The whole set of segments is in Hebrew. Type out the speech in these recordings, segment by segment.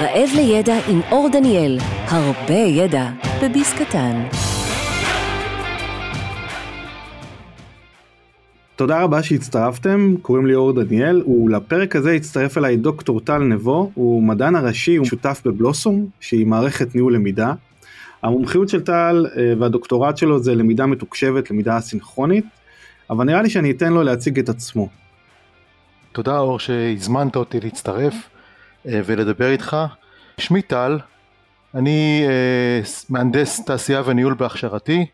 רעב לידע עם אור דניאל, הרבה ידע בביס קטן. תודה רבה שהצטרפתם, קוראים לי אור דניאל, ולפרק הזה הצטרף אליי דוקטור טל נבו, הוא מדען הראשי ושותף בבלוסום, שהיא מערכת ניהול למידה. המומחיות של טל אה, והדוקטורט שלו זה למידה מתוקשבת, למידה אסינכרונית, אבל נראה לי שאני אתן לו להציג את עצמו. תודה אור שהזמנת אותי להצטרף ולדבר איתך. שמי טל, אני אה, מהנדס תעשייה וניהול בהכשרתי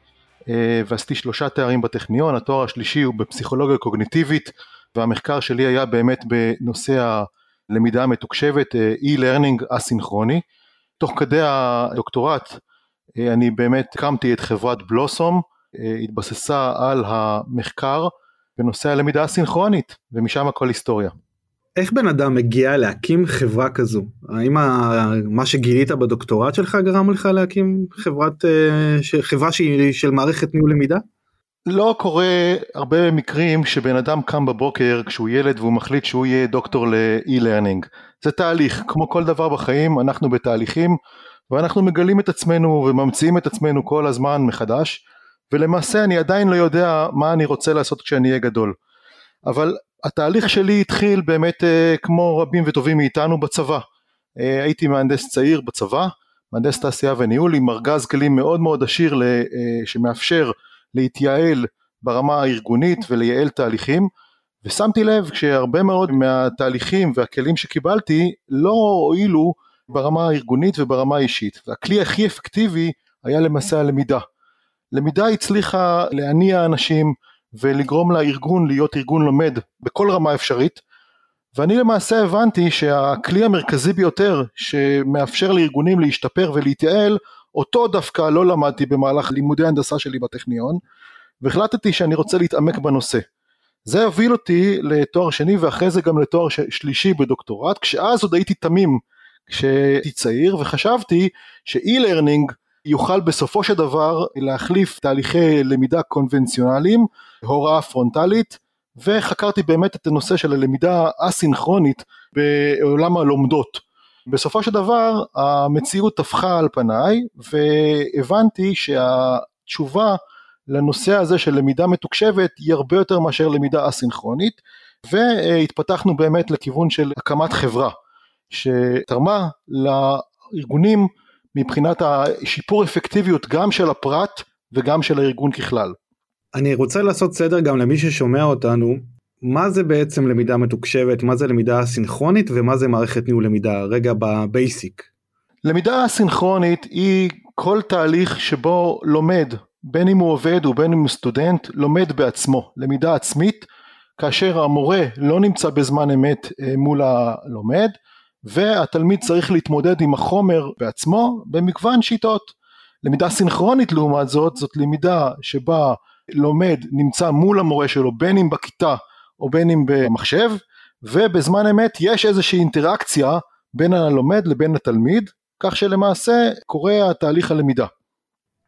אה, ועשיתי שלושה תארים בטכניון, התואר השלישי הוא בפסיכולוגיה קוגניטיבית והמחקר שלי היה באמת בנושא הלמידה המתוקשבת, e-learning אסינכרוני. תוך כדי הדוקטורט אני באמת הקמתי את חברת בלוסום, התבססה על המחקר בנושא הלמידה הסינכרונית ומשם הכל היסטוריה. איך בן אדם מגיע להקים חברה כזו? האם מה שגילית בדוקטורט שלך גרם לך להקים חברת, אה, חברה שהיא של מערכת ניהול למידה? לא קורה הרבה מקרים שבן אדם קם בבוקר כשהוא ילד והוא מחליט שהוא יהיה דוקטור ל-e-learning. זה תהליך, כמו כל דבר בחיים אנחנו בתהליכים ואנחנו מגלים את עצמנו וממציאים את עצמנו כל הזמן מחדש ולמעשה אני עדיין לא יודע מה אני רוצה לעשות כשאני אהיה גדול. אבל התהליך שלי התחיל באמת אה, כמו רבים וטובים מאיתנו בצבא. אה, הייתי מהנדס צעיר בצבא, מהנדס תעשייה וניהול עם ארגז כלים מאוד מאוד עשיר אה, שמאפשר להתייעל ברמה הארגונית ולייעל תהליכים ושמתי לב שהרבה מאוד מהתהליכים והכלים שקיבלתי לא הועילו ברמה הארגונית וברמה האישית והכלי הכי אפקטיבי היה למעשה הלמידה. למידה הצליחה להניע אנשים ולגרום לארגון להיות ארגון לומד בכל רמה אפשרית ואני למעשה הבנתי שהכלי המרכזי ביותר שמאפשר לארגונים להשתפר ולהתייעל אותו דווקא לא למדתי במהלך לימודי הנדסה שלי בטכניון והחלטתי שאני רוצה להתעמק בנושא. זה הוביל אותי לתואר שני ואחרי זה גם לתואר שלישי בדוקטורט כשאז עוד הייתי תמים כשהייתי צעיר וחשבתי ש e-learning יוכל בסופו של דבר להחליף תהליכי למידה קונבנציונליים, הוראה פרונטלית, וחקרתי באמת את הנושא של הלמידה אסינכרונית בעולם הלומדות. בסופו של דבר המציאות טפחה על פניי והבנתי שהתשובה לנושא הזה של למידה מתוקשבת היא הרבה יותר מאשר למידה אסינכרונית והתפתחנו באמת לכיוון של הקמת חברה שתרמה לארגונים מבחינת השיפור אפקטיביות גם של הפרט וגם של הארגון ככלל. אני רוצה לעשות סדר גם למי ששומע אותנו, מה זה בעצם למידה מתוקשבת, מה זה למידה סינכרונית ומה זה מערכת ניהול למידה, רגע בבייסיק. למידה סינכרונית היא כל תהליך שבו לומד, בין אם הוא עובד ובין אם הוא סטודנט, לומד בעצמו, למידה עצמית, כאשר המורה לא נמצא בזמן אמת אה, מול הלומד, והתלמיד צריך להתמודד עם החומר בעצמו במגוון שיטות. למידה סינכרונית לעומת זאת, זאת למידה שבה לומד נמצא מול המורה שלו בין אם בכיתה או בין אם במחשב ובזמן אמת יש איזושהי אינטראקציה בין הלומד לבין התלמיד כך שלמעשה קורה התהליך הלמידה.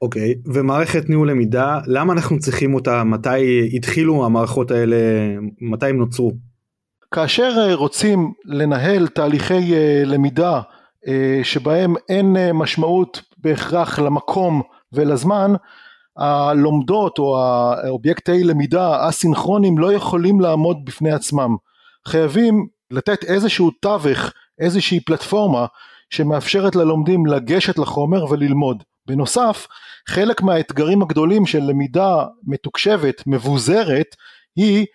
אוקיי okay, ומערכת ניהול למידה למה אנחנו צריכים אותה מתי התחילו המערכות האלה מתי הם נוצרו. כאשר אה, רוצים לנהל תהליכי אה, למידה אה, שבהם אין משמעות בהכרח למקום ולזמן, הלומדות או האובייקטי למידה אסינכרונים לא יכולים לעמוד בפני עצמם. חייבים לתת איזשהו תווך, איזושהי פלטפורמה שמאפשרת ללומדים לגשת לחומר וללמוד. בנוסף, חלק מהאתגרים הגדולים של למידה מתוקשבת, מבוזרת, היא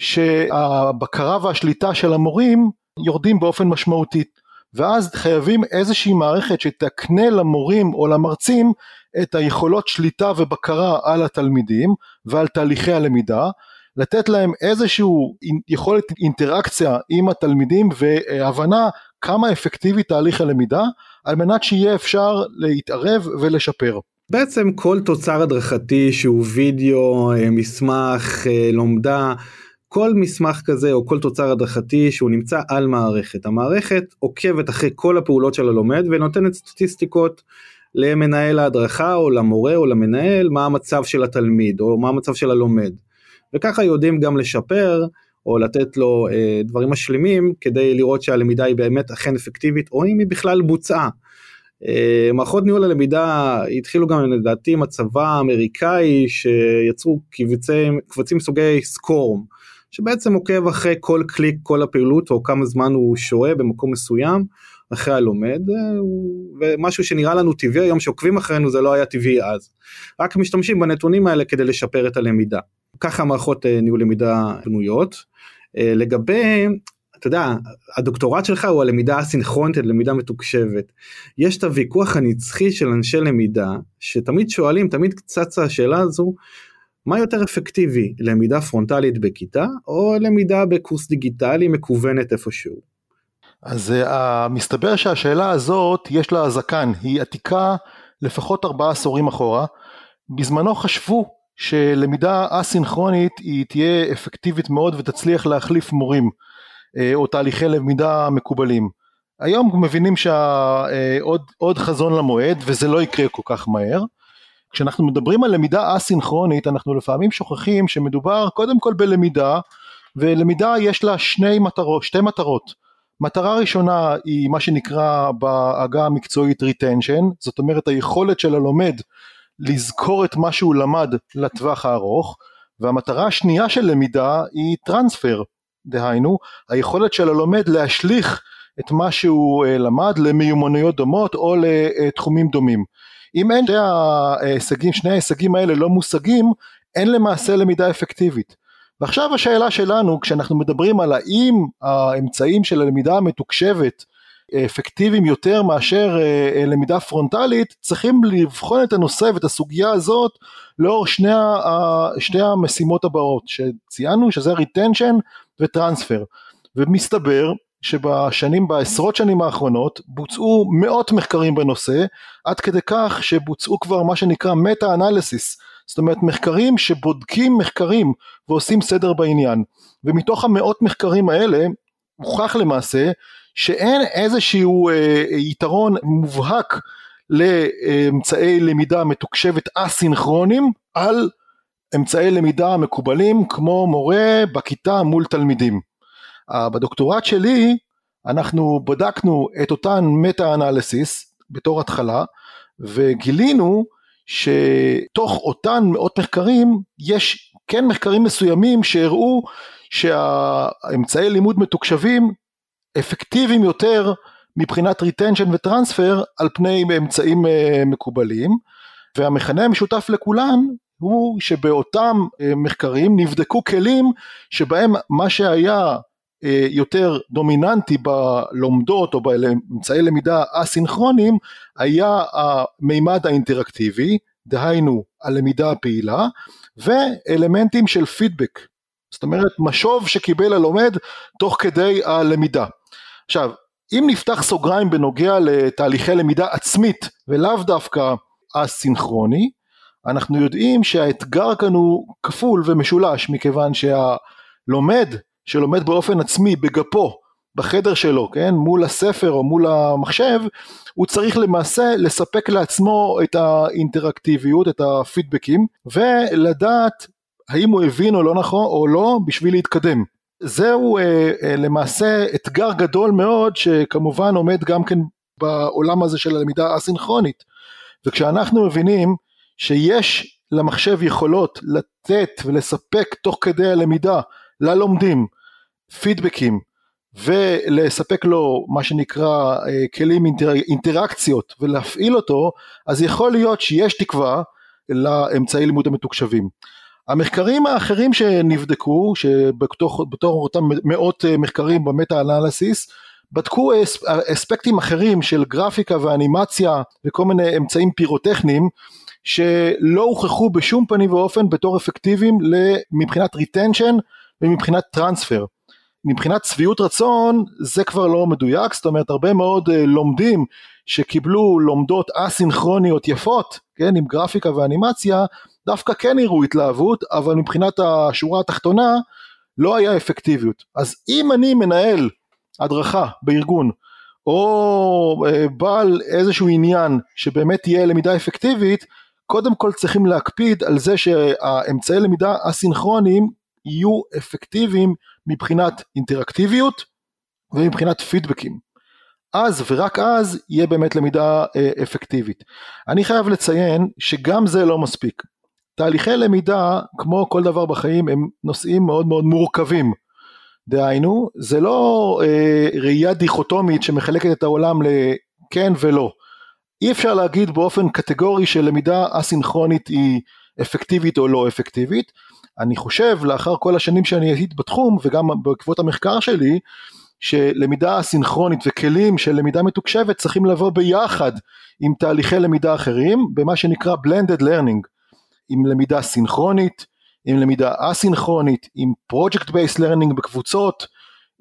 שהבקרה והשליטה של המורים יורדים באופן משמעותי ואז חייבים איזושהי מערכת שתקנה למורים או למרצים את היכולות שליטה ובקרה על התלמידים ועל תהליכי הלמידה לתת להם איזושהי יכולת אינטראקציה עם התלמידים והבנה כמה אפקטיבי תהליך הלמידה על מנת שיהיה אפשר להתערב ולשפר. בעצם כל תוצר הדרכתי שהוא וידאו, אה, מסמך, אה, לומדה, כל מסמך כזה או כל תוצר הדרכתי שהוא נמצא על מערכת. המערכת עוקבת אחרי כל הפעולות של הלומד ונותנת סטטיסטיקות למנהל ההדרכה או למורה או למנהל מה המצב של התלמיד או מה המצב של הלומד. וככה יודעים גם לשפר או לתת לו אה, דברים משלימים כדי לראות שהלמידה היא באמת אכן אפקטיבית או אם היא בכלל בוצעה. אה, מערכות ניהול הלמידה התחילו גם לדעתי עם הצבא האמריקאי שיצרו קבצים, קבצים סוגי סקורם שבעצם עוקב אחרי כל קליק כל הפעילות או כמה זמן הוא שוהה במקום מסוים אחרי הלומד אה, ומשהו שנראה לנו טבעי היום שעוקבים אחרינו זה לא היה טבעי אז. רק משתמשים בנתונים האלה כדי לשפר את הלמידה. ככה מערכות אה, ניהול למידה בנויות. לגבי אתה יודע, הדוקטורט שלך הוא הלמידה הסינכרונית, למידה מתוקשבת. יש את הוויכוח הנצחי של אנשי למידה, שתמיד שואלים, תמיד צצה השאלה הזו, מה יותר אפקטיבי, למידה פרונטלית בכיתה, או למידה בקורס דיגיטלי מקוונת איפשהו? אז uh, מסתבר שהשאלה הזאת יש לה זקן, היא עתיקה לפחות ארבעה עשורים אחורה. בזמנו חשבו שלמידה אסינכרונית היא תהיה אפקטיבית מאוד ותצליח להחליף מורים. אה, או תהליכי למידה מקובלים. היום מבינים שעוד אה, חזון למועד וזה לא יקרה כל כך מהר. כשאנחנו מדברים על למידה אסינכרונית אנחנו לפעמים שוכחים שמדובר קודם כל בלמידה ולמידה יש לה שני מטרות, שתי מטרות. מטרה ראשונה היא מה שנקרא בעגה המקצועית retention, זאת אומרת היכולת של הלומד לזכור את מה שהוא למד לטווח הארוך, והמטרה השנייה של למידה היא טרנספר, דהיינו היכולת של הלומד להשליך את מה שהוא אה, למד למיומנויות דומות או לתחומים דומים. אם אין שני ההישגים, שני ההישגים האלה לא מושגים, אין למעשה למידה אפקטיבית. ועכשיו השאלה שלנו כשאנחנו מדברים על האם האמצעים של הלמידה המתוקשבת אפקטיביים יותר מאשר אה, אה, למידה פרונטלית, צריכים לבחון את הנושא ואת הסוגיה הזאת לאור שני, שני המשימות הבאות שציינו שזה retention וטרנספר ומסתבר שבשנים, בעשרות שנים האחרונות בוצעו מאות מחקרים בנושא עד כדי כך שבוצעו כבר מה שנקרא מטה אנליסיס זאת אומרת מחקרים שבודקים מחקרים ועושים סדר בעניין ומתוך המאות מחקרים האלה הוכח למעשה שאין איזשהו אה, יתרון מובהק לאמצעי למידה מתוקשבת אסינכרונים על אמצעי למידה מקובלים כמו מורה בכיתה מול תלמידים. בדוקטורט שלי אנחנו בדקנו את אותן מטה אנליסיס בתור התחלה וגילינו שתוך אותן מאות מחקרים יש כן מחקרים מסוימים שהראו שהאמצעי לימוד מתוקשבים אפקטיביים יותר מבחינת retention ו transfer על פני אמצעים אה, מקובלים. והמכנה המשותף לכולן הוא שבאותם אה, מחקרים נבדקו כלים שבהם מה שהיה אה, יותר דומיננטי בלומדות או באמצעי למידה אסינכרונים היה המימד האינטראקטיבי, דהיינו הלמידה הפעילה, ואלמנטים של פידבק, זאת אומרת משוב שקיבל הלומד תוך כדי הלמידה. עכשיו, אם נפתח סוגריים בנוגע לתהליכי למידה עצמית ולאו דווקא אסינכרוני, אנחנו יודעים שהאתגר כאן הוא כפול ומשולש מכיוון שהלומד שלומד באופן עצמי בגפו בחדר שלו, כן, מול הספר או מול המחשב, הוא צריך למעשה לספק לעצמו את האינטראקטיביות, את הפידבקים, ולדעת האם הוא הבין או לא נכון או לא בשביל להתקדם. זהו אה, אה, למעשה אתגר גדול מאוד שכמובן עומד גם כן בעולם הזה של הלמידה האסינכרונית וכשאנחנו מבינים שיש למחשב יכולות לתת ולספק תוך כדי הלמידה ללומדים פידבקים ולספק לו מה שנקרא אה, כלים אינטר, אינטראקציות ולהפעיל אותו אז יכול להיות שיש תקווה לאמצעי לימוד המתוקשבים. המחקרים האחרים שנבדקו, שבתוך אותם מאות אה, מחקרים ב meta analysis, בדקו אספקטים אחרים של גרפיקה ואנימציה וכל מיני אמצעים פירוטכניים שלא הוכחו בשום פנים ואופן בתור אפקטיביים מבחינת retention ומבחינת transfer. מבחינת שביעות רצון זה כבר לא מדויק, זאת אומרת הרבה מאוד אה, לומדים שקיבלו לומדות אסינכרוניות יפות, כן, עם גרפיקה ואנימציה, דווקא כן הראו התלהבות, אבל מבחינת השורה התחתונה לא היה אפקטיביות. אז אם אני מנהל הדרכה בארגון, או אה, בעל איזשהו עניין שבאמת תהיה למידה אפקטיבית, קודם כל צריכים להקפיד על זה שהאמצעי למידה הסינכרוניים יהיו אפקטיביים מבחינת אינטראקטיביות ומבחינת פידבקים. אז ורק אז יהיה באמת למידה אה, אפקטיבית. אני חייב לציין שגם זה לא מספיק. תהליכי למידה כמו כל דבר בחיים הם נושאים מאוד מאוד מורכבים. דהיינו זה לא אה, ראייה דיכוטומית שמחלקת את העולם לכן ולא. אי אפשר להגיד באופן קטגורי שלמידה אסינכרונית היא אפקטיבית או לא אפקטיבית. אני חושב לאחר כל השנים שאני הייתי בתחום וגם בעקבות המחקר שלי שלמידה אסינכרונית וכלים של למידה מתוקשבת צריכים לבוא ביחד עם תהליכי למידה אחרים במה שנקרא blended learning. עם למידה סינכרונית, עם למידה אסינכרונית, עם project based learning בקבוצות,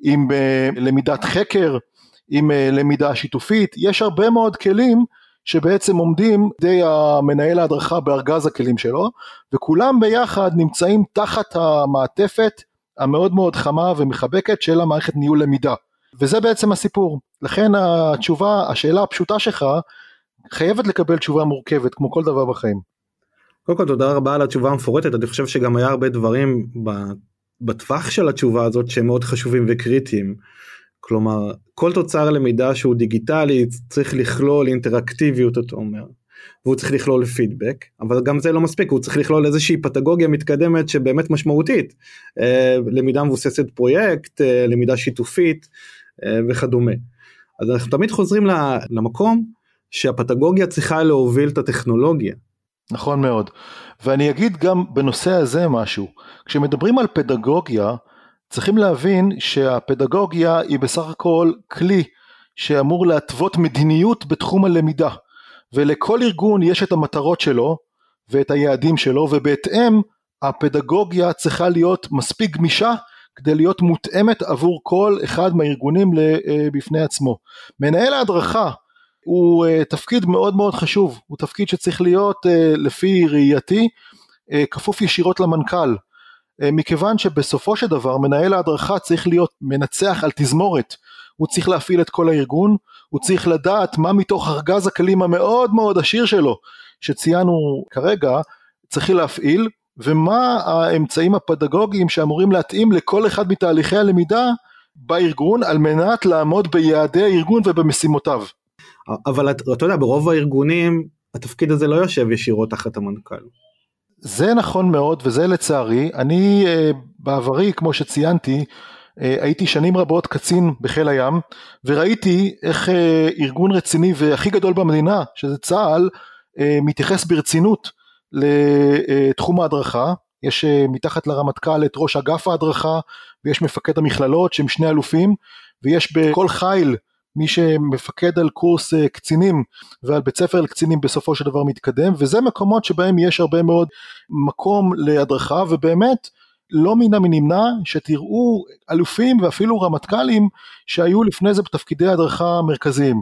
עם uh, למידת חקר, עם uh, למידה שיתופית, יש הרבה מאוד כלים שבעצם עומדים די המנהל ההדרכה בארגז הכלים שלו וכולם ביחד נמצאים תחת המעטפת המאוד מאוד חמה ומחבקת של המערכת ניהול למידה וזה בעצם הסיפור לכן התשובה השאלה הפשוטה שלך חייבת לקבל תשובה מורכבת כמו כל דבר בחיים. קודם כל תודה רבה על התשובה המפורטת אני חושב שגם היה הרבה דברים בטווח של התשובה הזאת שהם מאוד חשובים וקריטיים. כלומר כל תוצר למידה שהוא דיגיטלי צריך לכלול אינטראקטיביות אתה אומר. והוא צריך לכלול פידבק אבל גם זה לא מספיק הוא צריך לכלול איזושהי פתגוגיה מתקדמת שבאמת משמעותית אה, למידה מבוססת פרויקט אה, למידה שיתופית אה, וכדומה. אז אנחנו תמיד חוזרים למקום שהפתגוגיה צריכה להוביל את הטכנולוגיה. נכון מאוד ואני אגיד גם בנושא הזה משהו כשמדברים על פדגוגיה צריכים להבין שהפדגוגיה היא בסך הכל כלי שאמור להתוות מדיניות בתחום הלמידה ולכל ארגון יש את המטרות שלו ואת היעדים שלו ובהתאם הפדגוגיה צריכה להיות מספיק גמישה כדי להיות מותאמת עבור כל אחד מהארגונים אה, בפני עצמו. מנהל ההדרכה הוא uh, תפקיד מאוד מאוד חשוב, הוא תפקיד שצריך להיות uh, לפי ראייתי כפוף ישירות למנכ"ל, מכיוון שבסופו של דבר מנהל ההדרכה צריך להיות מנצח על תזמורת, הוא צריך להפעיל את כל הארגון, הוא צריך לדעת מה מתוך ארגז הכלים המאוד מאוד עשיר שלו, שציינו כרגע, צריכים להפעיל, ומה האמצעים הפדגוגיים שאמורים להתאים לכל אחד מתהליכי הלמידה בארגון על מנת לעמוד ביעדי הארגון ובמשימותיו. אבל אתה יודע ברוב הארגונים התפקיד הזה לא יושב ישירות תחת המנכ"ל. זה נכון מאוד וזה לצערי. אני אה, בעברי כמו שציינתי אה, הייתי שנים רבות קצין בחיל הים וראיתי איך אה, ארגון רציני והכי גדול במדינה שזה צה"ל מתייחס ברצינות לתחום ההדרכה. יש מתחת לרמטכ"ל את ראש אגף ההדרכה ויש מפקד המכללות שהם שני אלופים ויש בכל חיל מי שמפקד על קורס אה, קצינים ועל בית ספר לקצינים בסופו של דבר מתקדם וזה מקומות שבהם יש הרבה מאוד מקום להדרכה ובאמת לא מן המנמנע שתראו אלופים ואפילו רמטכ"לים שהיו לפני זה בתפקידי הדרכה מרכזיים.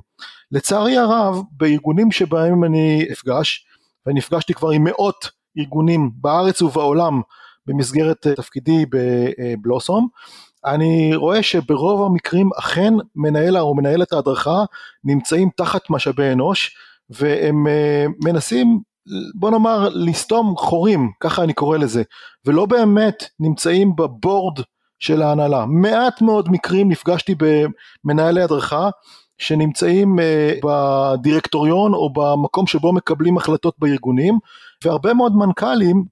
לצערי הרב בארגונים שבהם אני אפגש ואני נפגשתי כבר עם מאות ארגונים בארץ ובעולם במסגרת אה, תפקידי בבלוסום אני רואה שברוב המקרים אכן מנהל או מנהלת ההדרכה נמצאים תחת משאבי אנוש והם אה, מנסים בוא נאמר לסתום חורים ככה אני קורא לזה ולא באמת נמצאים בבורד של ההנהלה. מעט מאוד מקרים נפגשתי במנהלי הדרכה שנמצאים אה, בדירקטוריון או במקום שבו מקבלים החלטות בארגונים והרבה מאוד מנכ"לים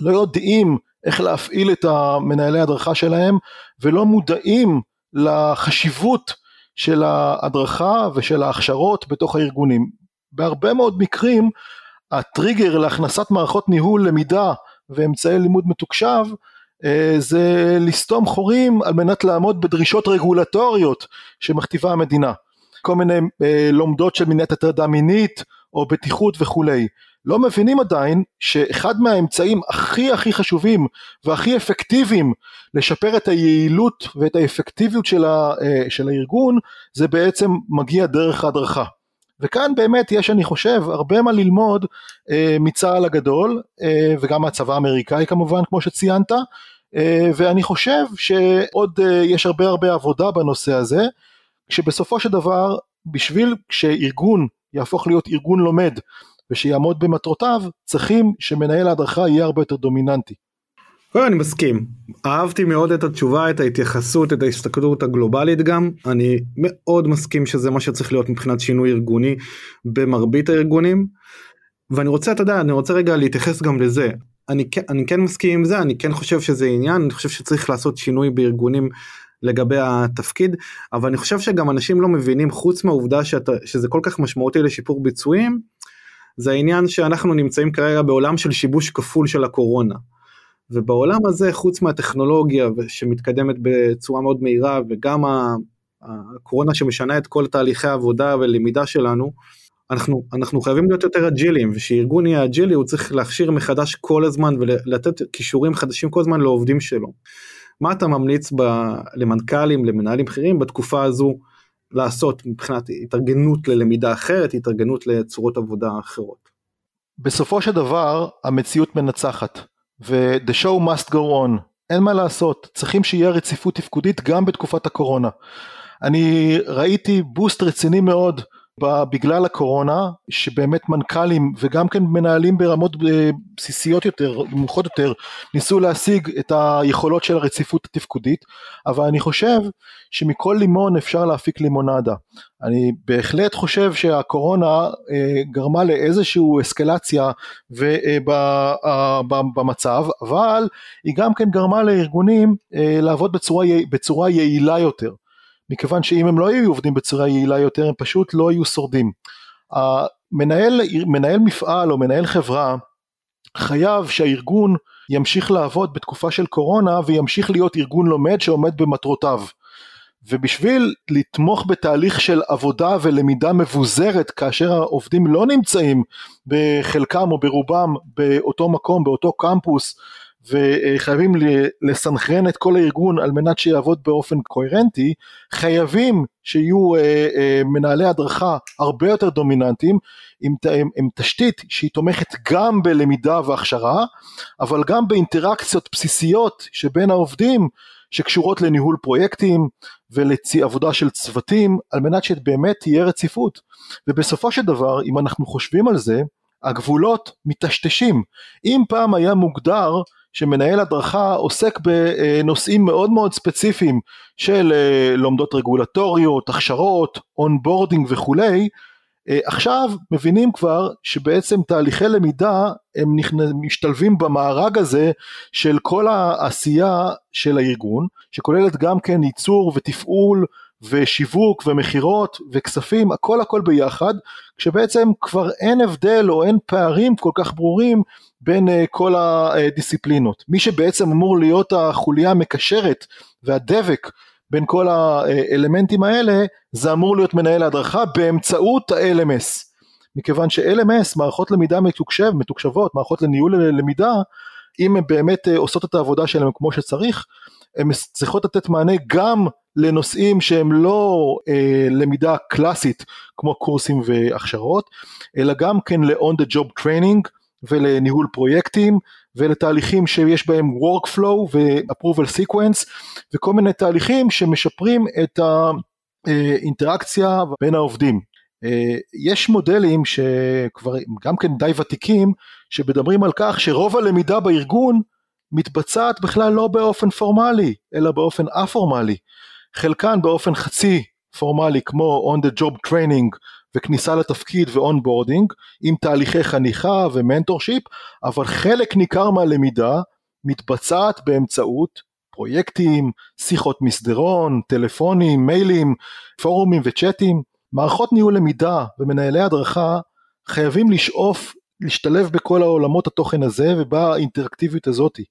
לא יודעים איך להפעיל את המנהלי הדרכה שלהם ולא מודעים לחשיבות של ההדרכה ושל ההכשרות בתוך הארגונים. בהרבה מאוד מקרים הטריגר להכנסת מערכות ניהול למידה ואמצעי לימוד מתוקשב אה, זה לסתום חורים על מנת לעמוד בדרישות רגולטוריות שמכתיבה המדינה. כל מיני אה, לומדות של מניעת הטרדה מינית או בטיחות וכולי. לא מבינים עדיין שאחד מהאמצעים הכי הכי חשובים והכי אפקטיביים לשפר את היעילות ואת האפקטיביות של, ה, אה, של הארגון זה בעצם מגיע דרך ההדרכה. וכאן באמת יש אני חושב הרבה מה ללמוד אה, מצה"ל הגדול אה, וגם מהצבא האמריקאי כמובן כמו שציינת אה, ואני חושב שעוד אה, יש הרבה הרבה עבודה בנושא הזה כשבסופו של דבר בשביל שארגון יהפוך להיות ארגון לומד ושיעמוד במטרותיו צריכים שמנהל ההדרכה יהיה הרבה יותר דומיננטי. אני מסכים. אהבתי מאוד את התשובה, את ההתייחסות, את ההסתכלות הגלובלית גם. אני מאוד מסכים שזה מה שצריך להיות מבחינת שינוי ארגוני במרבית הארגונים. ואני רוצה, אתה יודע, אני רוצה רגע להתייחס גם לזה. אני, אני כן מסכים עם זה, אני כן חושב שזה עניין, אני חושב שצריך לעשות שינוי בארגונים לגבי התפקיד, אבל אני חושב שגם אנשים לא מבינים, חוץ מהעובדה שאתה, שזה כל כך משמעותי לשיפור ביצועים, זה העניין שאנחנו נמצאים כרגע בעולם של שיבוש כפול של הקורונה. ובעולם הזה חוץ מהטכנולוגיה שמתקדמת בצורה מאוד מהירה וגם הקורונה שמשנה את כל תהליכי העבודה ולמידה שלנו, אנחנו, אנחנו חייבים להיות יותר אג'יליים ושארגון יהיה אג'ילי הוא צריך להכשיר מחדש כל הזמן ולתת כישורים חדשים כל הזמן לעובדים שלו. מה אתה ממליץ ב, למנכ"לים, למנהלים בכירים בתקופה הזו לעשות מבחינת התארגנות ללמידה אחרת, התארגנות לצורות עבודה אחרות? בסופו של דבר המציאות מנצחת. ו-the show must go on, אין מה לעשות, צריכים שיהיה רציפות תפקודית גם בתקופת הקורונה. אני ראיתי בוסט רציני מאוד בגלל הקורונה, שבאמת מנכ"לים וגם כן מנהלים ברמות אה, בסיסיות יותר, נמוכות יותר, ניסו להשיג את היכולות של הרציפות התפקודית, אבל אני חושב שמכל לימון אפשר להפיק לימונדה. אני בהחלט חושב שהקורונה אה, גרמה לאיזושהי אסקלציה אה, במצב, אבל היא גם כן גרמה לארגונים לעבוד בצורה, בצורה יעילה יותר. מכיוון שאם הם לא היו עובדים בצורה יעילה יותר הם פשוט לא היו שורדים. המנהל, מנהל מפעל או מנהל חברה חייב שהארגון ימשיך לעבוד בתקופה של קורונה וימשיך להיות ארגון לומד שעומד במטרותיו. ובשביל לתמוך בתהליך של עבודה ולמידה מבוזרת כאשר העובדים לא נמצאים בחלקם או ברובם באותו מקום, באותו קמפוס וחייבים לסנכרן את כל הארגון על מנת שיעבוד באופן קוהרנטי, חייבים שיהיו אה, אה, מנהלי הדרכה הרבה יותר דומיננטיים, עם, עם, עם תשתית שהיא תומכת גם בלמידה והכשרה, אבל גם באינטראקציות בסיסיות שבין העובדים שקשורות לניהול פרויקטים ולעבודה של צוותים, על מנת שבאמת תהיה רציפות. ובסופו של דבר, אם אנחנו חושבים על זה, הגבולות מטשטשים. אם פעם היה מוגדר שמנהל הדרכה עוסק בנושאים מאוד מאוד ספציפיים של אה, לומדות רגולטוריות, הכשרות, onboarding וכולי, אה, עכשיו מבינים כבר שבעצם תהליכי למידה הם משתלבים במארג הזה של כל העשייה של הארגון, שכוללת גם כן ייצור ותפעול ושיווק ומכירות וכספים, הכל הכל ביחד, כשבעצם כבר אין הבדל או אין פערים כל כך ברורים בין uh, כל הדיסציפלינות. מי שבעצם אמור להיות החוליה המקשרת והדבק בין כל האלמנטים האלה, זה אמור להיות מנהל ההדרכה באמצעות ה-LMS. מכיוון ש-LMS, מערכות למידה מתוקשב, מתוקשבות, מערכות לניהול למידה, אם הן באמת uh, עושות את העבודה שלהן כמו שצריך, הן צריכות לתת מענה גם לנושאים שהם לא אה, למידה קלאסית כמו קורסים והכשרות, אלא גם כן ל-on the job training ולניהול פרויקטים ולתהליכים שיש בהם workflow ו-approval sequence וכל מיני תהליכים שמשפרים את האינטראקציה בין העובדים. אה, יש מודלים שכבר גם כן די ותיקים שמדברים על כך שרוב הלמידה בארגון מתבצעת בכלל לא באופן פורמלי אלא באופן א-פורמלי חלקן באופן חצי פורמלי כמו on the job training וכניסה לתפקיד ו onboarding עם תהליכי חניכה ו mentorship אבל חלק ניכר מהלמידה מתבצעת באמצעות פרויקטים, שיחות מסדרון, טלפונים, מיילים, פורומים וצ'אטים. מערכות ניהול למידה ומנהלי הדרכה חייבים לשאוף להשתלב בכל העולמות התוכן הזה ובאינטראקטיביות הזאתי.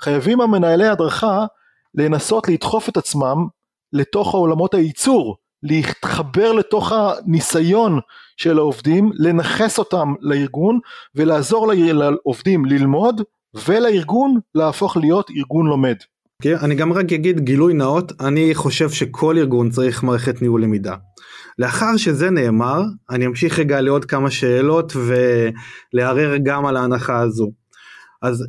חייבים המנהלי הדרכה לנסות לדחוף את עצמם לתוך העולמות הייצור, להתחבר לתוך הניסיון של העובדים, לנכס אותם לארגון ולעזור לעובדים ללמוד ולארגון להפוך להיות ארגון לומד. Okay, כן, אני גם רק אגיד גילוי נאות, אני חושב שכל ארגון צריך מערכת ניהול למידה. לאחר שזה נאמר, אני אמשיך רגע לעוד כמה שאלות ולערער גם על ההנחה הזו. אז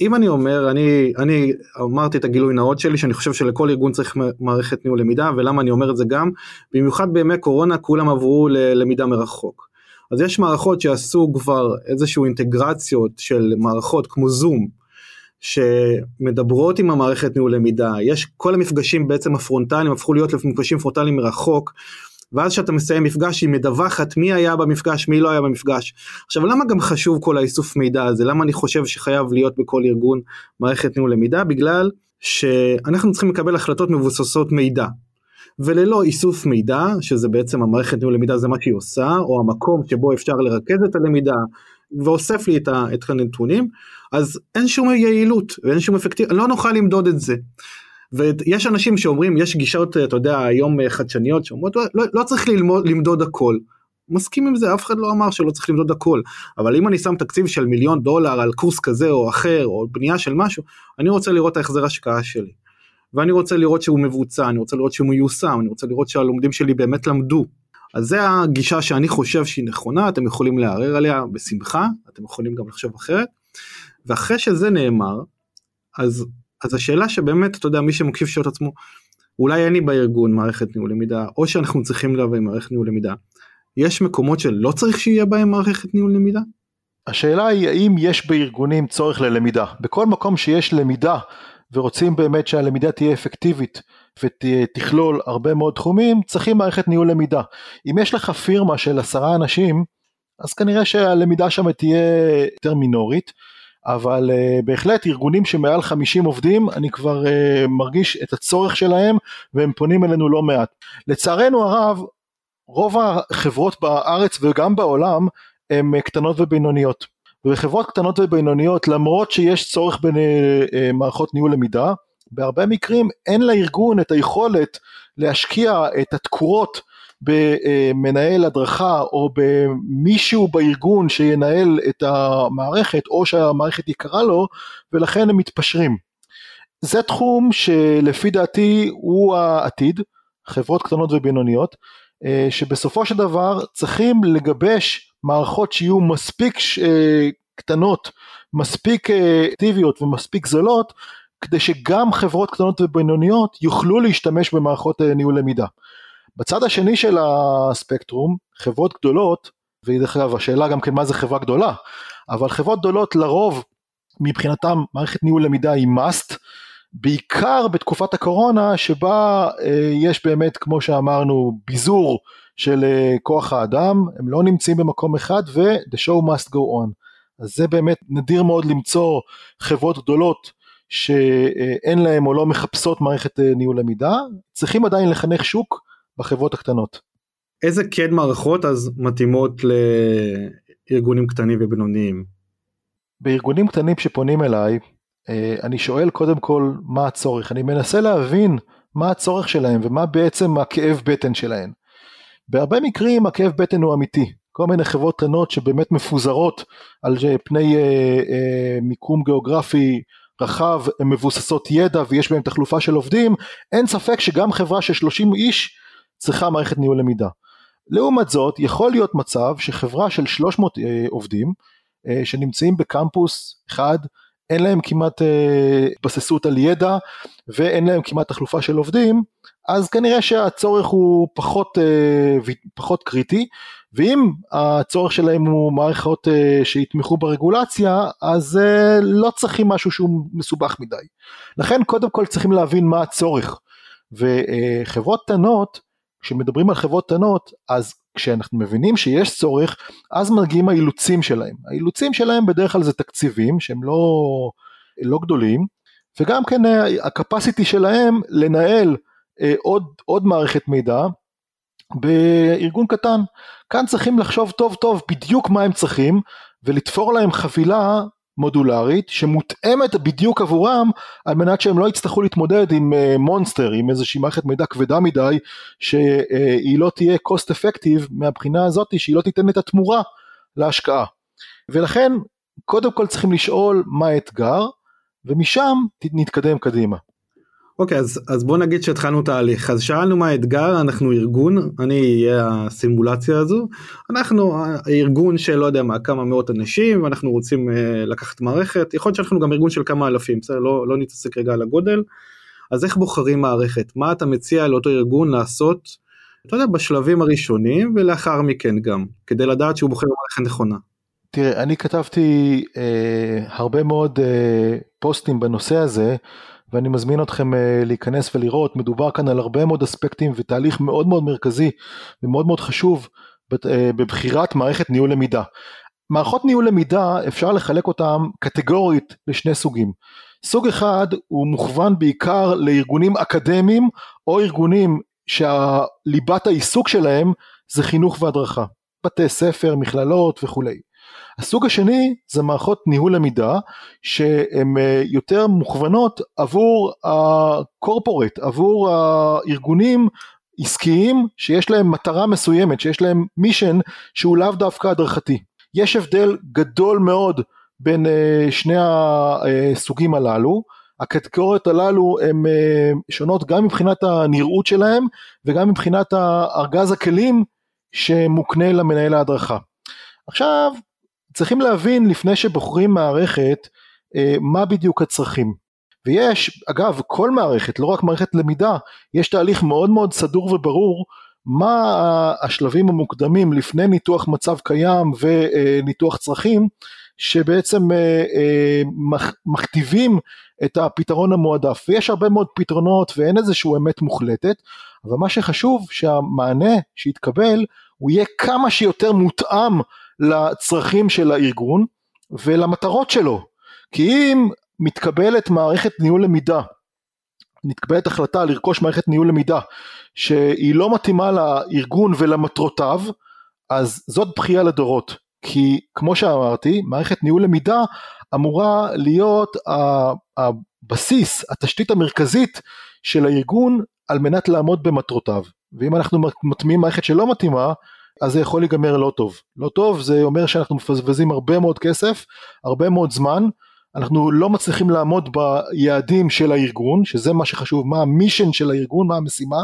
אם אני אומר, אני, אני אמרתי את הגילוי נאות שלי, שאני חושב שלכל ארגון צריך מערכת ניהול למידה, ולמה אני אומר את זה גם, במיוחד בימי קורונה כולם עברו ללמידה מרחוק. אז יש מערכות שעשו כבר איזשהו אינטגרציות של מערכות כמו זום, שמדברות עם המערכת ניהול למידה, יש כל המפגשים בעצם הפרונטליים הפכו להיות מפגשים פרונטליים מרחוק, ואז כשאתה מסיים מפגש היא מדווחת מי היה במפגש, מי לא היה במפגש. עכשיו למה גם חשוב כל האיסוף מידע הזה? למה אני חושב שחייב להיות בכל ארגון מערכת ניהול למידה? בגלל שאנחנו צריכים לקבל החלטות מבוססות מידע. וללא איסוף מידע, שזה בעצם המערכת ניהול למידה זה מה שהיא עושה, או המקום שבו אפשר לרכז את הלמידה, ואוסף לי את, את הנתונים, אז אין שום יעילות ואין שום אפקטיביות, לא נוכל למדוד את זה. ויש אנשים שאומרים, יש גישות, אתה יודע, היום חדשניות שאומרות, לא, לא, לא צריך ללמוד, למדוד הכל. מסכים עם זה, אף אחד לא אמר שלא צריך למדוד הכל, אבל אם אני שם תקציב של מיליון דולר על קורס כזה או אחר, או בנייה של משהו, אני רוצה לראות את ההחזר השקעה שלי. ואני רוצה לראות שהוא מבוצע, אני רוצה לראות שהוא מיושם, אני רוצה לראות שהלומדים שלי באמת למדו. אז זה הגישה שאני חושב שהיא נכונה, אתם יכולים לערער עליה בשמחה, אתם יכולים גם לחשוב אחרת. ואחרי שזה נאמר, אז, אז השאלה שבאמת, אתה יודע, מי שמקשיב שואל את עצמו, אולי אין לי בארגון מערכת ניהול למידה, או שאנחנו צריכים עם מערכת ניהול למידה. יש מקומות שלא צריך שיהיה בהם מערכת ניהול למידה? השאלה היא האם יש בארגונים צורך ללמידה. בכל מקום שיש למידה ורוצים באמת שהלמידה תהיה אפקטיבית ותכלול הרבה מאוד תחומים, צריכים מערכת ניהול למידה. אם יש לך פירמה של עשרה אנשים, אז כנראה שהלמידה שם תהיה יותר מינורית, אבל uh, בהחלט ארגונים שמעל 50 עובדים, אני כבר uh, מרגיש את הצורך שלהם והם פונים אלינו לא מעט. לצערנו הרב, רוב החברות בארץ וגם בעולם הן קטנות ובינוניות. ובחברות קטנות ובינוניות למרות שיש צורך במערכות ניהול למידה בהרבה מקרים אין לארגון את היכולת להשקיע את התקורות במנהל הדרכה או במישהו בארגון שינהל את המערכת או שהמערכת יקרה לו ולכן הם מתפשרים. זה תחום שלפי דעתי הוא העתיד, חברות קטנות ובינוניות, שבסופו של דבר צריכים לגבש מערכות שיהיו מספיק אה, קטנות, מספיק אקטיביות ומספיק זולות, כדי שגם חברות קטנות ובינוניות יוכלו להשתמש במערכות אה, ניהול למידה. בצד השני של הספקטרום, חברות גדולות, ודרך אגב השאלה גם כן מה זה חברה גדולה, אבל חברות גדולות לרוב מבחינתם מערכת ניהול למידה היא must, בעיקר בתקופת הקורונה שבה אה, יש באמת כמו שאמרנו ביזור של אה, כוח האדם, הם לא נמצאים במקום אחד ו- the show must go on. אז זה באמת נדיר מאוד למצוא חברות גדולות שאין להם או לא מחפשות מערכת אה, ניהול למידה, צריכים עדיין לחנך שוק בחברות הקטנות. איזה כן מערכות אז מתאימות לארגונים קטנים ובינוניים? בארגונים קטנים שפונים אליי, אה, אני שואל קודם כל מה הצורך, אני מנסה להבין מה הצורך שלהם ומה בעצם הכאב בטן שלהם. בהרבה מקרים הכאב בטן הוא אמיתי, כל מיני חברות קטנות שבאמת מפוזרות על פני אה, אה, מיקום גיאוגרפי רחב, הן מבוססות ידע ויש בהן תחלופה של עובדים, אין ספק שגם חברה של 30 איש צריכה מערכת ניהול למידה. לעומת זאת, יכול להיות מצב שחברה של 300 אה, עובדים, אה, שנמצאים בקמפוס אחד, אין להם כמעט אה, התבססות על ידע ואין להם כמעט תחלופה של עובדים, אז כנראה שהצורך הוא פחות, אה, פחות קריטי, ואם הצורך שלהם הוא מערכות אה, שיתמכו ברגולציה, אז לא צריכים משהו שהוא מסובך מדי. לכן קודם כל צריכים להבין מה הצורך. וחברות קטנות, כשמדברים על חברות קטנות, אז כשאנחנו מבינים שיש צורך, אז מגיעים האילוצים שלהם. האילוצים שלהם בדרך כלל זה תקציבים שהם לא, לא גדולים, וגם כן הקפסיטי שלהם לנהל אה, עוד, עוד מערכת מידע בארגון קטן. כאן צריכים לחשוב טוב טוב בדיוק מה הם צריכים ולתפור להם חבילה מודולרית שמותאמת בדיוק עבורם על מנת שהם לא יצטרכו להתמודד עם מונסטר, עם איזושהי מערכת מידע כבדה מדי שהיא לא תהיה cost effective מהבחינה הזאת שהיא לא תיתן את התמורה להשקעה. ולכן קודם כל צריכים לשאול מה האתגר ומשם נתקדם קדימה. אוקיי, אז, אז בוא נגיד שהתחלנו תהליך. אז שאלנו מה האתגר, אנחנו ארגון, אני אהיה הסימולציה הזו. אנחנו ארגון של לא יודע מה, כמה מאות אנשים, ואנחנו רוצים uh, לקחת מערכת. יכול להיות שאנחנו גם ארגון של כמה אלפים, בסדר? לא, לא נתעסק רגע על הגודל. אז איך בוחרים מערכת? מה אתה מציע לאותו ארגון לעשות, אתה יודע, בשלבים הראשונים, ולאחר מכן גם, כדי לדעת שהוא בוחר מערכת נכונה. תראה, אני כתבתי אה, הרבה מאוד אה, פוסטים בנושא הזה, ואני מזמין אתכם אה, להיכנס ולראות, מדובר כאן על הרבה מאוד אספקטים ותהליך מאוד מאוד מרכזי ומאוד מאוד חשוב אה, בבחירת מערכת ניהול למידה. מערכות ניהול למידה אפשר לחלק אותם קטגורית לשני סוגים. סוג אחד הוא מוכוון בעיקר לארגונים אקדמיים או ארגונים שליבת העיסוק שלהם זה חינוך והדרכה, בתי ספר, מכללות וכולי. הסוג השני זה מערכות ניהול למידה שהן אה, יותר מוכוונות עבור הקורפורט, עבור הארגונים עסקיים שיש להם מטרה מסוימת, שיש להם מישן שהוא לאו דווקא הדרכתי. יש הבדל גדול מאוד בין אה, שני הסוגים הללו, הקטגוריות הללו הן אה, שונות גם מבחינת הנראות שלהם וגם מבחינת ארגז הכלים שמוקנה למנהל ההדרכה. עכשיו צריכים להבין לפני שבוחרים מערכת אה, מה בדיוק הצרכים. ויש אגב כל מערכת לא רק מערכת למידה יש תהליך מאוד מאוד סדור וברור מה השלבים המוקדמים לפני ניתוח מצב קיים וניתוח צרכים שבעצם אה, אה, מכתיבים את הפתרון המועדף. ויש הרבה מאוד פתרונות ואין איזושהי אמת מוחלטת אבל מה שחשוב שהמענה שיתקבל הוא יהיה כמה שיותר מותאם לצרכים של הארגון ולמטרות שלו. כי אם מתקבלת מערכת ניהול למידה מתקבלת החלטה לרכוש מערכת ניהול למידה שהיא לא מתאימה לארגון ולמטרותיו אז זאת בכייה לדורות. כי כמו שאמרתי מערכת ניהול למידה אמורה להיות הבסיס התשתית המרכזית של הארגון על מנת לעמוד במטרותיו. ואם אנחנו מטמיעים מערכת שלא מתאימה אז זה יכול להיגמר לא טוב. לא טוב זה אומר שאנחנו מפזבזים הרבה מאוד כסף, הרבה מאוד זמן, אנחנו לא מצליחים לעמוד ביעדים של הארגון, שזה מה שחשוב, מה המישן של הארגון, מה המשימה,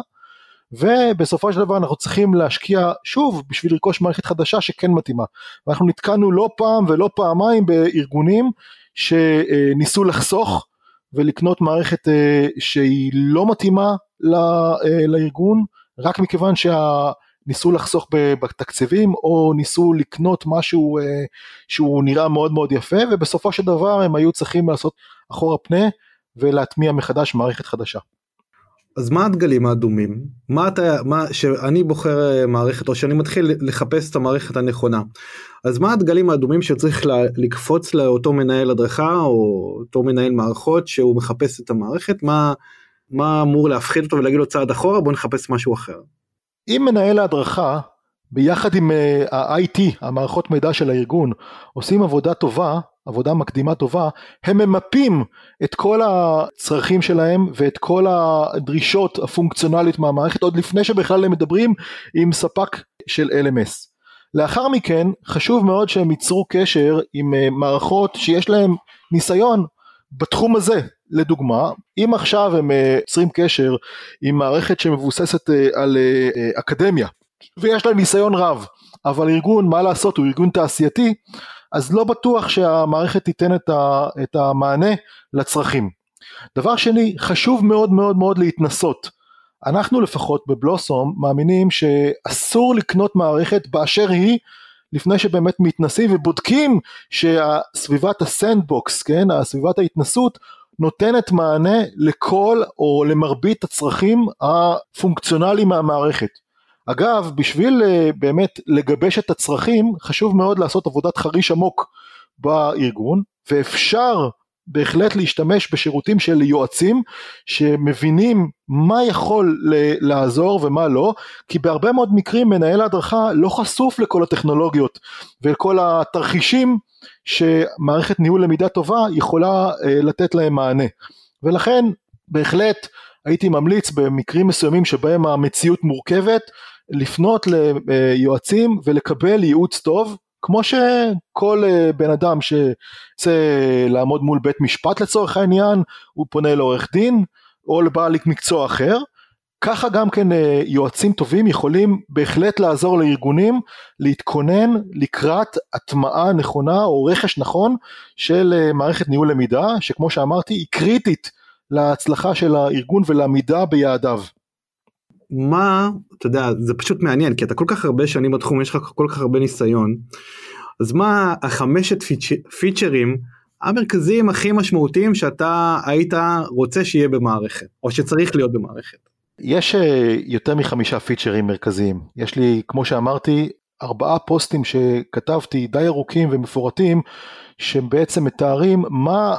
ובסופו של דבר אנחנו צריכים להשקיע שוב בשביל לרכוש מערכת חדשה שכן מתאימה. ואנחנו נתקענו לא פעם ולא פעמיים בארגונים שניסו לחסוך ולקנות מערכת אה, שהיא לא מתאימה אה, לארגון, רק מכיוון שה... ניסו לחסוך בתקציבים או ניסו לקנות משהו אה, שהוא נראה מאוד מאוד יפה ובסופו של דבר הם היו צריכים לעשות אחורה פנה ולהטמיע מחדש מערכת חדשה. אז מה הדגלים האדומים? מה אתה, מה, שאני בוחר אה, מערכת או שאני מתחיל לחפש את המערכת הנכונה. אז מה הדגלים האדומים שצריך לקפוץ לאותו מנהל הדרכה או אותו מנהל מערכות שהוא מחפש את המערכת? מה, מה אמור להפחיד אותו ולהגיד לו צעד אחורה בוא נחפש משהו אחר. אם מנהל ההדרכה ביחד עם אה, ה-IT, המערכות מידע של הארגון, עושים עבודה טובה, עבודה מקדימה טובה, הם ממפים את כל הצרכים שלהם ואת כל הדרישות הפונקציונלית מהמערכת עוד לפני שבכלל הם מדברים עם ספק של LMS. לאחר מכן חשוב מאוד שהם ייצרו קשר עם אה, מערכות שיש להם ניסיון בתחום הזה, לדוגמה, אם עכשיו הם אה, יוצרים קשר עם מערכת שמבוססת אה, על אה, אקדמיה ויש להם ניסיון רב, אבל ארגון, מה לעשות, הוא ארגון תעשייתי, אז לא בטוח שהמערכת תיתן את המענה לצרכים. דבר שני, חשוב מאוד מאוד מאוד להתנסות. אנחנו לפחות בבלוסום מאמינים שאסור לקנות מערכת באשר היא לפני שבאמת מתנסים ובודקים שסביבת הסנדבוקס, כן, הסביבת ההתנסות נותנת מענה לכל או למרבית הצרכים הפונקציונליים מהמערכת. אגב, בשביל אה, באמת לגבש את הצרכים, חשוב מאוד לעשות עבודת חריש עמוק בארגון, ואפשר בהחלט להשתמש בשירותים של יועצים שמבינים מה יכול לעזור ומה לא, כי בהרבה מאוד מקרים מנהל ההדרכה לא חשוף לכל הטכנולוגיות ולכל התרחישים שמערכת ניהול למידה טובה יכולה אה, לתת להם מענה. ולכן בהחלט הייתי ממליץ במקרים מסוימים שבהם המציאות מורכבת לפנות ליועצים ולקבל ייעוץ טוב כמו שכל אה, בן אדם שרוצה לעמוד מול בית משפט לצורך העניין הוא פונה לעורך דין או לבעל מקצוע אחר ככה גם כן אה, יועצים טובים יכולים בהחלט לעזור לארגונים להתכונן לקראת הטמעה נכונה או רכש נכון של אה, מערכת ניהול למידה שכמו שאמרתי היא קריטית להצלחה של הארגון ולעמידה ביעדיו. מה אתה יודע זה פשוט מעניין כי אתה כל כך הרבה שנים בתחום יש לך כל כך הרבה ניסיון אז מה החמשת פיצ'רים המרכזיים הכי משמעותיים שאתה היית רוצה שיהיה במערכת, או שצריך להיות במערכת? יש אה, יותר מחמישה פיצ'רים מרכזיים. יש לי, כמו שאמרתי, ארבעה פוסטים שכתבתי די ארוכים ומפורטים שהם בעצם מתארים מה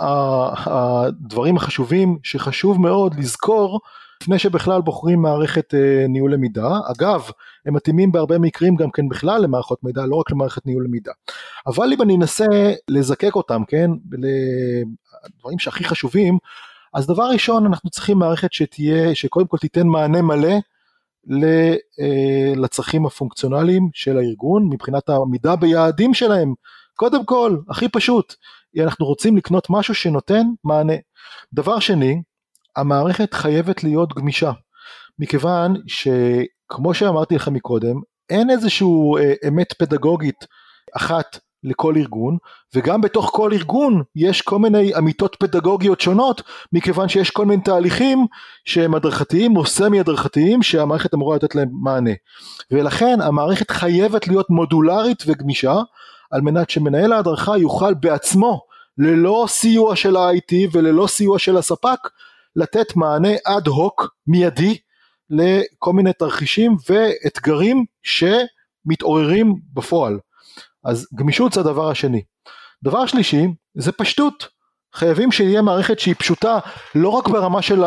הדברים החשובים שחשוב מאוד לזכור לפני שבכלל בוחרים מערכת אה, ניהול למידה. אגב, הם מתאימים בהרבה מקרים גם כן בכלל למערכות מידע, לא רק למערכת ניהול למידה. אבל אם אני אנסה לזקק אותם, כן, לדברים שהכי חשובים, אז דבר ראשון אנחנו צריכים מערכת שתהיה, שקודם כל תיתן מענה מלא אה, לצרכים הפונקציונליים של הארגון מבחינת העמידה ביעדים שלהם. קודם כל, הכי פשוט, אנחנו רוצים לקנות משהו שנותן מענה. דבר שני, המערכת חייבת להיות גמישה, מכיוון שכמו שאמרתי לך מקודם, אין איזשהו אה, אמת פדגוגית אחת לכל ארגון וגם בתוך כל ארגון יש כל מיני אמיתות פדגוגיות שונות מכיוון שיש כל מיני תהליכים שהם הדרכתיים או סמי הדרכתיים שהמערכת אמורה לתת להם מענה. ולכן המערכת חייבת להיות מודולרית וגמישה על מנת שמנהל ההדרכה יוכל בעצמו ללא סיוע של ה-IT וללא סיוע של הספק לתת מענה אד הוק מיידי לכל מיני תרחישים ואתגרים שמתעוררים בפועל. אז גמישות זה הדבר השני. דבר שלישי זה פשטות. חייבים שיהיה מערכת שהיא פשוטה לא רק ברמה של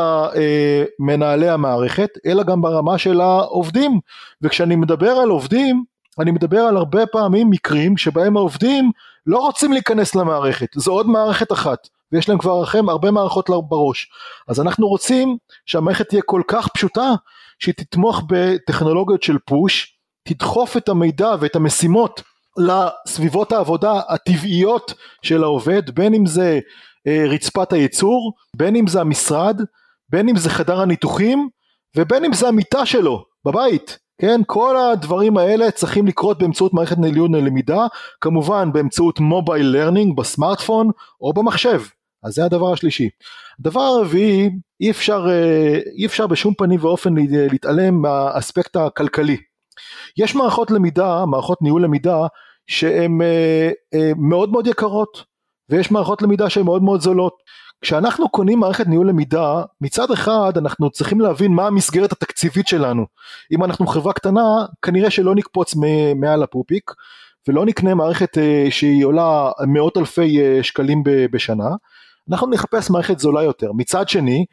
מנהלי המערכת אלא גם ברמה של העובדים וכשאני מדבר על עובדים אני מדבר על הרבה פעמים מקרים שבהם העובדים לא רוצים להיכנס למערכת זו עוד מערכת אחת ויש להם כבר לכם הרבה מערכות בראש אז אנחנו רוצים שהמערכת תהיה כל כך פשוטה שהיא תתמוך בטכנולוגיות של פוש תדחוף את המידע ואת המשימות לסביבות העבודה הטבעיות של העובד, בין אם זה אה, רצפת הייצור, בין אם זה המשרד, בין אם זה חדר הניתוחים, ובין אם זה המיטה שלו בבית, כן? כל הדברים האלה צריכים לקרות באמצעות מערכת ניהול למידה, כמובן באמצעות mobile learning בסמארטפון או במחשב. אז זה הדבר השלישי. הדבר הרביעי, אי אפשר, אה, אי אפשר בשום פנים ואופן להתעלם מהאספקט הכלכלי. יש מערכות למידה, מערכות ניהול למידה, שהן אה, אה, מאוד מאוד יקרות ויש מערכות למידה שהן מאוד מאוד זולות. כשאנחנו קונים מערכת ניהול למידה מצד אחד אנחנו צריכים להבין מה המסגרת התקציבית שלנו אם אנחנו חברה קטנה כנראה שלא נקפוץ מעל הפופיק ולא נקנה מערכת שהיא עולה מאות אלפי שקלים בשנה אנחנו נחפש מערכת זולה יותר. מצד שני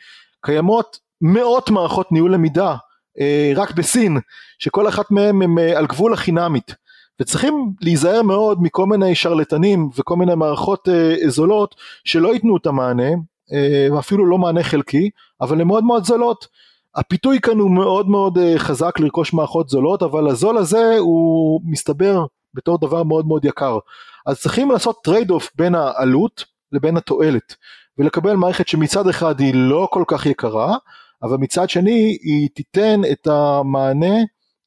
קיימות מאות מערכות ניהול למידה אה, רק בסין שכל אחת מהן הם אה, על גבול החינמית. וצריכים להיזהר מאוד מכל מיני שרלטנים וכל מיני מערכות אה, זולות שלא ייתנו את המענה אה, ואפילו לא מענה חלקי אבל הן מאוד מאוד זולות. הפיתוי כאן הוא מאוד מאוד אה, חזק לרכוש מערכות זולות אבל הזול הזה הוא מסתבר בתור דבר מאוד מאוד יקר. אז צריכים לעשות trade off בין העלות לבין התועלת ולקבל מערכת שמצד אחד היא לא כל כך יקרה אבל מצד שני היא תיתן את המענה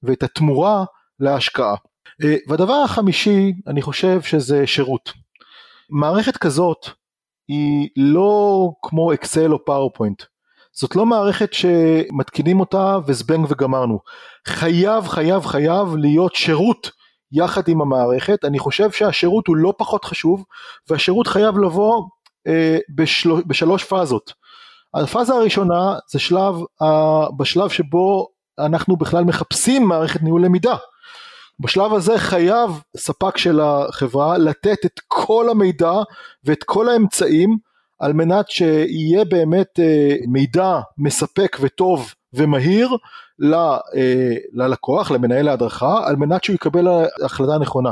ואת התמורה להשקעה אה, והדבר החמישי אני חושב שזה שירות. מערכת כזאת היא לא כמו אקסל או PowerPoint. זאת לא מערכת שמתקינים אותה וזבנג וגמרנו. חייב חייב חייב להיות שירות יחד עם המערכת. אני חושב שהשירות הוא לא פחות חשוב והשירות חייב לבוא אה, בשל... בשלוש פאזות. הפאזה הראשונה זה שלב, אה, בשלב שבו אנחנו בכלל מחפשים מערכת ניהול למידה. בשלב הזה חייב ספק של החברה לתת את כל המידע ואת כל האמצעים על מנת שיהיה באמת אה, מידע מספק וטוב ומהיר אה, ללקוח, למנהל ההדרכה, על מנת שהוא יקבל החלטה נכונה.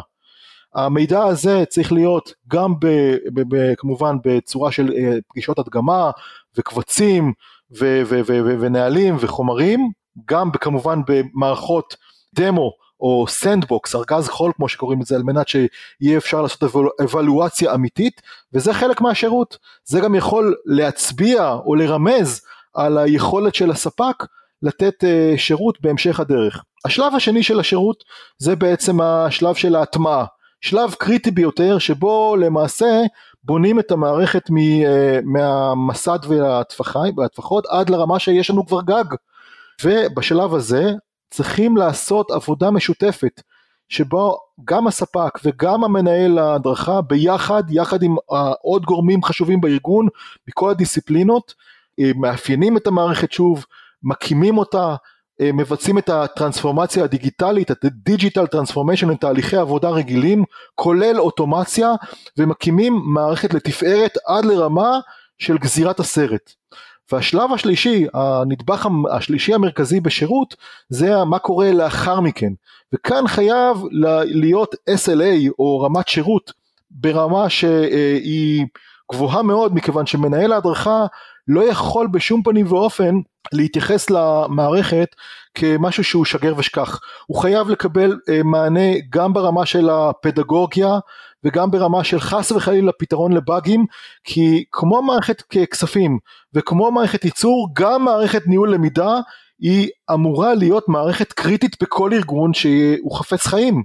המידע הזה צריך להיות גם ב, ב, ב, כמובן בצורה של אה, פגישות הדגמה וקבצים ו, ו, ו, ו, ונהלים וחומרים, גם כמובן במערכות דמו או sandbox, ארגז חול כמו שקוראים לזה, על מנת שיהיה אפשר לעשות אבלואציה אמיתית, וזה חלק מהשירות. זה גם יכול להצביע או לרמז על היכולת של הספק לתת uh, שירות בהמשך הדרך. השלב השני של השירות זה בעצם השלב של ההטמעה. שלב קריטי ביותר שבו למעשה בונים את המערכת מ, uh, מהמסד והטפחות עד לרמה שיש לנו כבר גג. ובשלב הזה צריכים לעשות עבודה משותפת שבו גם הספק וגם המנהל ההדרכה ביחד, יחד עם עוד גורמים חשובים בארגון מכל הדיסציפלינות, מאפיינים את המערכת שוב, מקימים אותה, מבצעים את הטרנספורמציה הדיגיטלית, את ה-digital transformation לתהליכי עבודה רגילים, כולל אוטומציה, ומקימים מערכת לתפארת עד לרמה של גזירת הסרט. והשלב השלישי, הנדבך השלישי המרכזי בשירות, זה מה קורה לאחר מכן. וכאן חייב להיות SLA או רמת שירות ברמה שהיא גבוהה מאוד, מכיוון שמנהל ההדרכה לא יכול בשום פנים ואופן להתייחס למערכת כמשהו שהוא שגר ושכח. הוא חייב לקבל מענה גם ברמה של הפדגוגיה וגם ברמה של חס וחלילה פתרון לבאגים, כי כמו מערכת כספים וכמו מערכת ייצור, גם מערכת ניהול למידה היא אמורה להיות מערכת קריטית בכל ארגון שהוא חפץ חיים.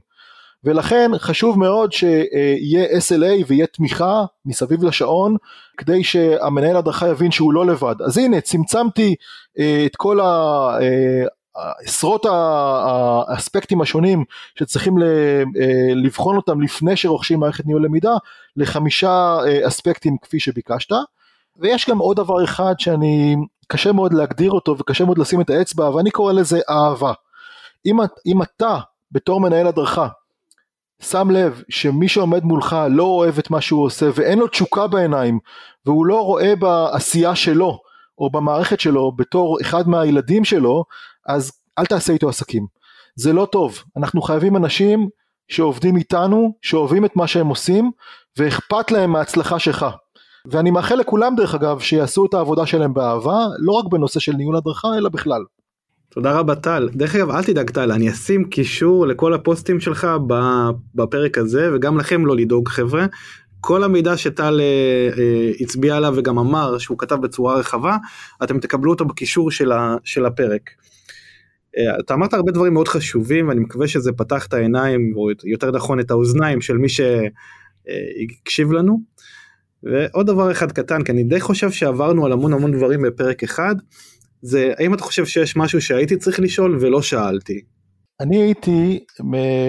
ולכן חשוב מאוד שיהיה SLA ויהיה תמיכה מסביב לשעון כדי שהמנהל הדרכה יבין שהוא לא לבד. אז הנה צמצמתי את כל עשרות האספקטים השונים שצריכים לבחון אותם לפני שרוכשים מערכת ניהול למידה לחמישה אספקטים כפי שביקשת ויש גם עוד דבר אחד שאני קשה מאוד להגדיר אותו וקשה מאוד לשים את האצבע ואני קורא לזה אהבה אם, אם אתה בתור מנהל הדרכה שם לב שמי שעומד מולך לא אוהב את מה שהוא עושה ואין לו תשוקה בעיניים והוא לא רואה בעשייה שלו או במערכת שלו בתור אחד מהילדים שלו אז אל תעשה איתו עסקים. זה לא טוב, אנחנו חייבים אנשים שעובדים איתנו, שאוהבים את מה שהם עושים ואכפת להם מההצלחה שלך. ואני מאחל לכולם דרך אגב שיעשו את העבודה שלהם באהבה, לא רק בנושא של ניהול הדרכה אלא בכלל. תודה רבה טל. דרך אגב אל תדאג טל, אני אשים קישור לכל הפוסטים שלך בפרק הזה וגם לכם לא לדאוג חבר'ה. כל המידע שטל אה, אה, הצביע עליו וגם אמר שהוא כתב בצורה רחבה, אתם תקבלו אותו בקישור של, ה, של הפרק. אה, אתה אמרת הרבה דברים מאוד חשובים ואני מקווה שזה פתח את העיניים או יותר נכון את האוזניים של מי שהקשיב לנו. ועוד דבר אחד קטן כי אני די חושב שעברנו על המון המון דברים בפרק אחד זה האם אתה חושב שיש משהו שהייתי צריך לשאול ולא שאלתי. אני הייתי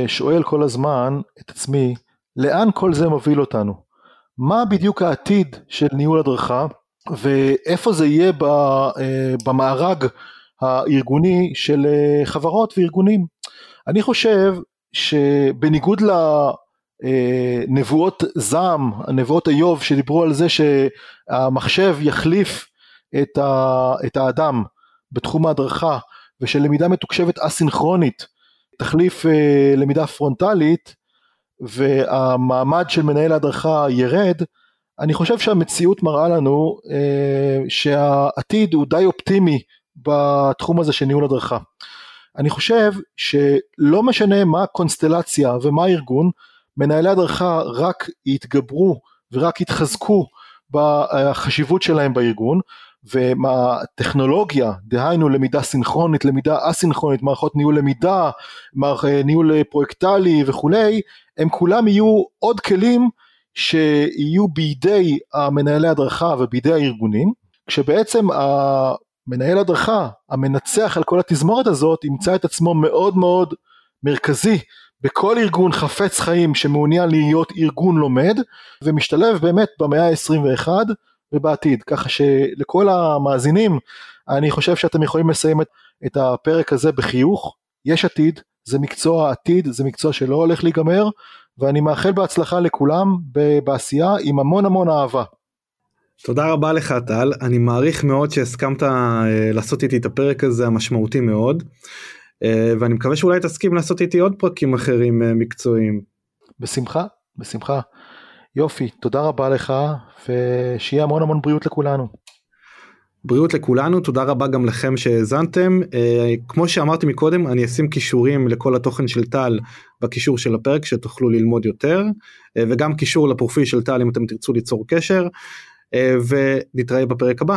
שואל כל הזמן את עצמי לאן כל זה מוביל אותנו מה בדיוק העתיד של ניהול הדרכה ואיפה זה יהיה אה, במארג הארגוני של אה, חברות וארגונים. אני חושב שבניגוד לנבואות זעם, נבואות איוב שדיברו על זה שהמחשב יחליף את, ה, את האדם בתחום ההדרכה ושלמידה מתוקשבת אסינכרונית תחליף אה, למידה פרונטלית והמעמד של מנהל ההדרכה ירד, אני חושב שהמציאות מראה לנו אה, שהעתיד הוא די אופטימי בתחום הזה של ניהול הדרכה. אני חושב שלא משנה מה הקונסטלציה ומה הארגון, מנהלי הדרכה רק יתגברו ורק יתחזקו בחשיבות שלהם בארגון ומהטכנולוגיה, דהיינו למידה סינכרונית, למידה אסינכרונית, מערכות ניהול למידה, מערכ... ניהול פרויקטלי וכולי, הם כולם יהיו עוד כלים שיהיו בידי המנהלי הדרכה ובידי הארגונים, כשבעצם מנהל הדרכה המנצח על כל התזמורת הזאת ימצא את עצמו מאוד מאוד מרכזי בכל ארגון חפץ חיים שמעוניין להיות ארגון לומד ומשתלב באמת במאה ה-21 ובעתיד. ככה שלכל המאזינים אני חושב שאתם יכולים לסיים את, את הפרק הזה בחיוך. יש עתיד זה מקצוע עתיד זה מקצוע שלא הולך להיגמר ואני מאחל בהצלחה לכולם בעשייה עם המון המון אהבה. תודה רבה לך טל, אני מעריך מאוד שהסכמת אה, לעשות איתי את הפרק הזה המשמעותי מאוד, אה, ואני מקווה שאולי תסכים לעשות איתי עוד פרקים אחרים אה, מקצועיים. בשמחה, בשמחה. יופי, תודה רבה לך, ושיהיה המון המון בריאות לכולנו. בריאות לכולנו, תודה רבה גם לכם שהאזנתם. כמו שאמרתי מקודם, אני אשים קישורים לכל התוכן של טל בקישור של הפרק שתוכלו ללמוד יותר, וגם קישור לפרופיל של טל אם אתם תרצו ליצור קשר. אה, ונתראה בפרק הבא.